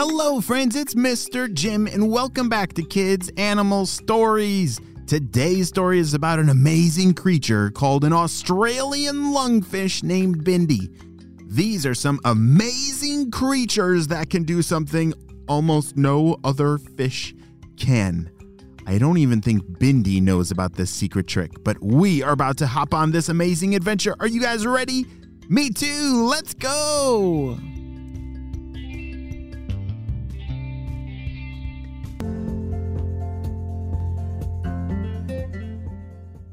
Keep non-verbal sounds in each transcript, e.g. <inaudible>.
Hello, friends, it's Mr. Jim, and welcome back to Kids Animal Stories. Today's story is about an amazing creature called an Australian lungfish named Bindi. These are some amazing creatures that can do something almost no other fish can. I don't even think Bindi knows about this secret trick, but we are about to hop on this amazing adventure. Are you guys ready? Me too, let's go!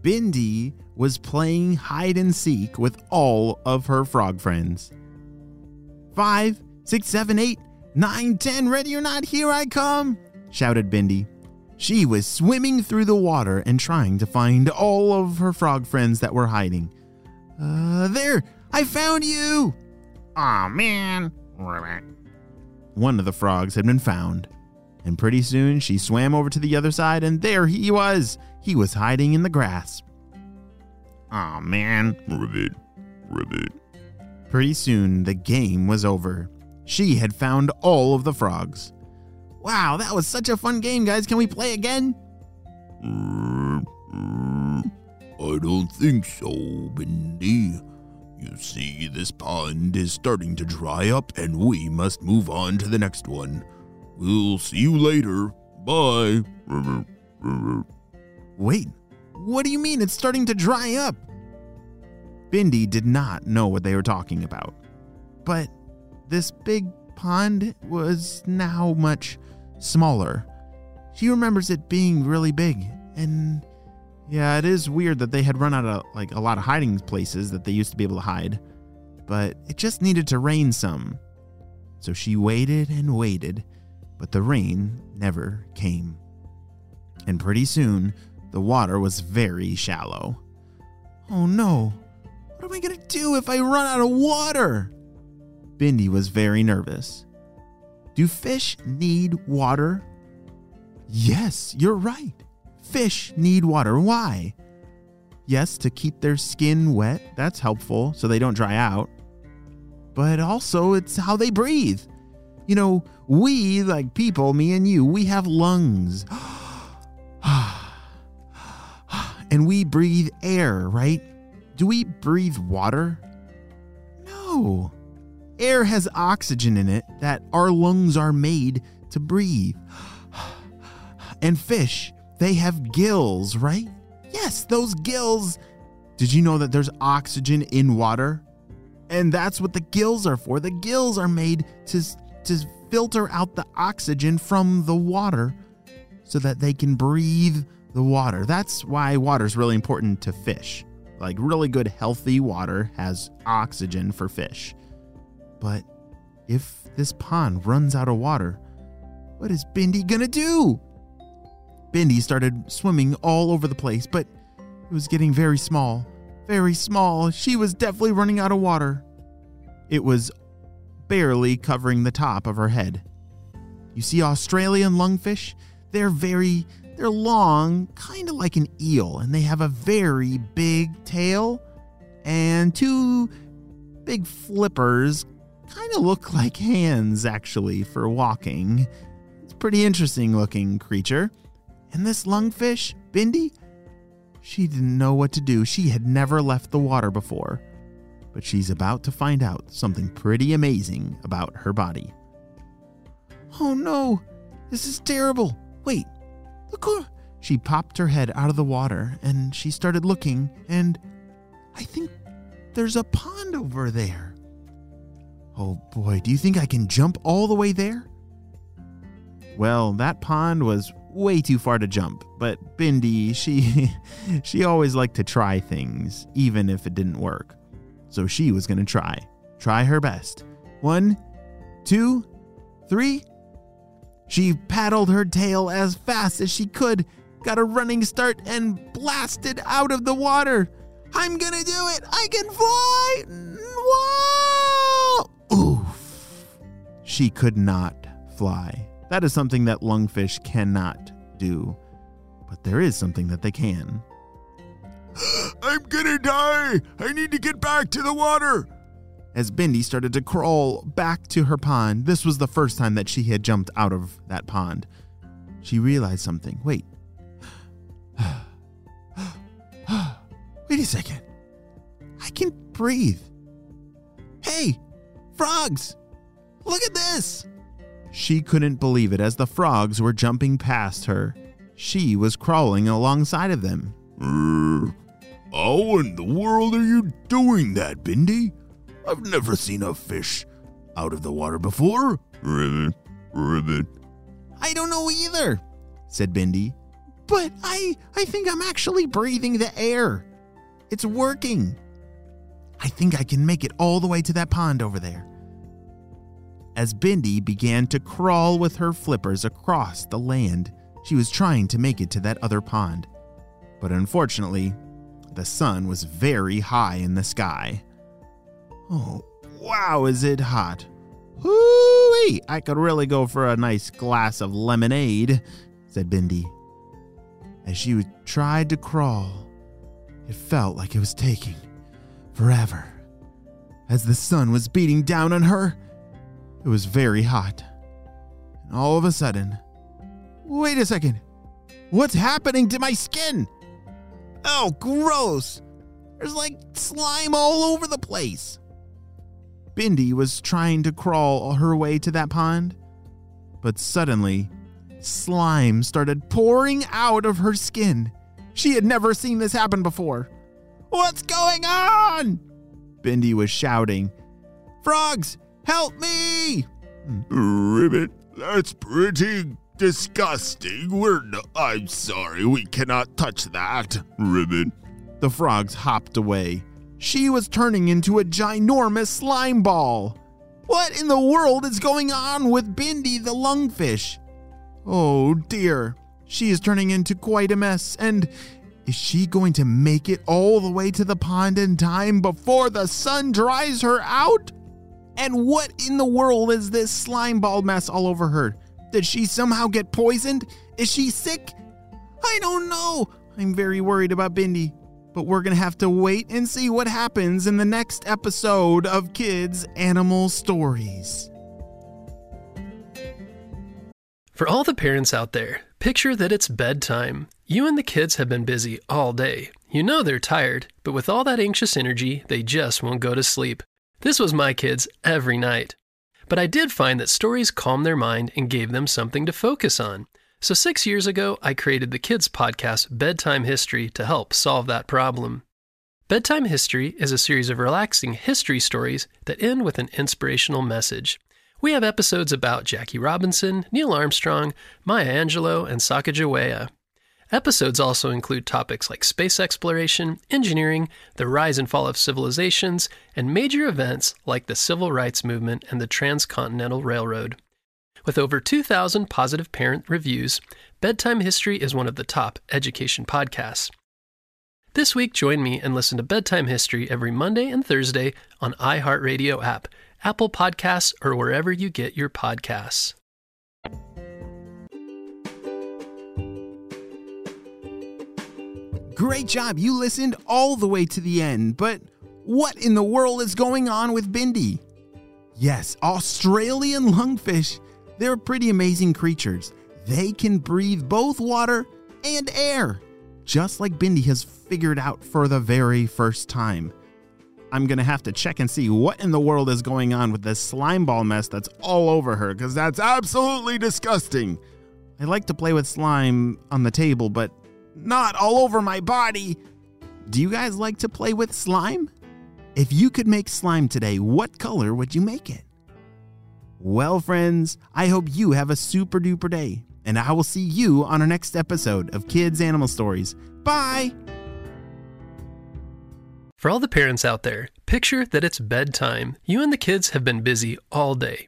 Bindi was playing hide and seek with all of her frog friends. Five, six, seven, eight, nine, ten, ready or not, here I come, shouted Bindi. She was swimming through the water and trying to find all of her frog friends that were hiding. Uh, there, I found you! Aw, oh, man. One of the frogs had been found, and pretty soon she swam over to the other side, and there he was. He was hiding in the grass. Aw, oh, man. Ribbit, ribbit. Pretty soon, the game was over. She had found all of the frogs. Wow, that was such a fun game, guys. Can we play again? I don't think so, Bindi. You see, this pond is starting to dry up, and we must move on to the next one. We'll see you later. Bye. Wait, what do you mean it's starting to dry up? Bindi did not know what they were talking about. But this big pond was now much smaller. She remembers it being really big, and yeah, it is weird that they had run out of like a lot of hiding places that they used to be able to hide. But it just needed to rain some. So she waited and waited, but the rain never came. And pretty soon, the water was very shallow. Oh no, what am I gonna do if I run out of water? Bindi was very nervous. Do fish need water? Yes, you're right. Fish need water. Why? Yes, to keep their skin wet. That's helpful so they don't dry out. But also, it's how they breathe. You know, we, like people, me and you, we have lungs. <gasps> and we breathe air, right? Do we breathe water? No. Air has oxygen in it that our lungs are made to breathe. <sighs> And fish, they have gills, right? Yes, those gills. Did you know that there's oxygen in water? And that's what the gills are for. The gills are made to, to filter out the oxygen from the water so that they can breathe the water. That's why water is really important to fish. Like, really good, healthy water has oxygen for fish. But if this pond runs out of water, what is Bindi gonna do? Bindi started swimming all over the place, but it was getting very small. Very small. She was definitely running out of water. It was barely covering the top of her head. You see Australian lungfish? They're very they're long, kind of like an eel, and they have a very big tail and two big flippers. Kind of look like hands, actually, for walking. It's a pretty interesting looking creature. And this lungfish, Bindi, she didn't know what to do. She had never left the water before. But she's about to find out something pretty amazing about her body. Oh no, this is terrible. Wait, Look, she popped her head out of the water and she started looking, and I think there's a pond over there. Oh boy, do you think I can jump all the way there? Well, that pond was way too far to jump, but Bindi, she <laughs> she always liked to try things even if it didn't work. so she was to try. Try her best. One, two, three. She paddled her tail as fast as she could, got a running start, and blasted out of the water. I'm gonna do it! I can fly! Whoa! Oof. She could not fly. That is something that lungfish cannot do. But there is something that they can. <gasps> I'm gonna die! I need to get back to the water! As Bindi started to crawl back to her pond, this was the first time that she had jumped out of that pond. She realized something. Wait. <sighs> Wait a second. I can breathe. Hey, frogs! Look at this! She couldn't believe it as the frogs were jumping past her. She was crawling alongside of them. How in the world are you doing that, Bindi? I've never seen a fish out of the water before. Ribbit, ribbit. I don't know either, said Bindi. But I I think I'm actually breathing the air. It's working. I think I can make it all the way to that pond over there. As Bindi began to crawl with her flippers across the land, she was trying to make it to that other pond. But unfortunately, the sun was very high in the sky. Oh, wow, is it hot? Hoo-wee! I could really go for a nice glass of lemonade, said Bindi. As she tried to crawl, it felt like it was taking forever. As the sun was beating down on her, it was very hot. And all of a sudden, wait a second, what's happening to my skin? Oh, gross! There's like slime all over the place. Bindi was trying to crawl her way to that pond, but suddenly, slime started pouring out of her skin. She had never seen this happen before. What's going on? Bindi was shouting. Frogs, help me! Ribbit, that's pretty disgusting. We're no- I'm sorry, we cannot touch that. Ribbit. The frogs hopped away. She was turning into a ginormous slime ball. What in the world is going on with Bindi the lungfish? Oh dear, she is turning into quite a mess, and is she going to make it all the way to the pond in time before the sun dries her out? And what in the world is this slime ball mess all over her? Did she somehow get poisoned? Is she sick? I don't know. I'm very worried about Bindi but we're going to have to wait and see what happens in the next episode of Kids Animal Stories. For all the parents out there, picture that it's bedtime. You and the kids have been busy all day. You know they're tired, but with all that anxious energy, they just won't go to sleep. This was my kids every night. But I did find that stories calmed their mind and gave them something to focus on. So, six years ago, I created the kids' podcast, Bedtime History, to help solve that problem. Bedtime History is a series of relaxing history stories that end with an inspirational message. We have episodes about Jackie Robinson, Neil Armstrong, Maya Angelou, and Sacagawea. Episodes also include topics like space exploration, engineering, the rise and fall of civilizations, and major events like the Civil Rights Movement and the Transcontinental Railroad. With over 2,000 positive parent reviews, Bedtime History is one of the top education podcasts. This week, join me and listen to Bedtime History every Monday and Thursday on iHeartRadio app, Apple Podcasts, or wherever you get your podcasts. Great job. You listened all the way to the end, but what in the world is going on with Bindi? Yes, Australian lungfish. They're pretty amazing creatures. They can breathe both water and air, just like Bindi has figured out for the very first time. I'm gonna have to check and see what in the world is going on with this slime ball mess that's all over her, because that's absolutely disgusting. I like to play with slime on the table, but not all over my body. Do you guys like to play with slime? If you could make slime today, what color would you make it? Well, friends, I hope you have a super duper day, and I will see you on our next episode of Kids Animal Stories. Bye! For all the parents out there, picture that it's bedtime. You and the kids have been busy all day.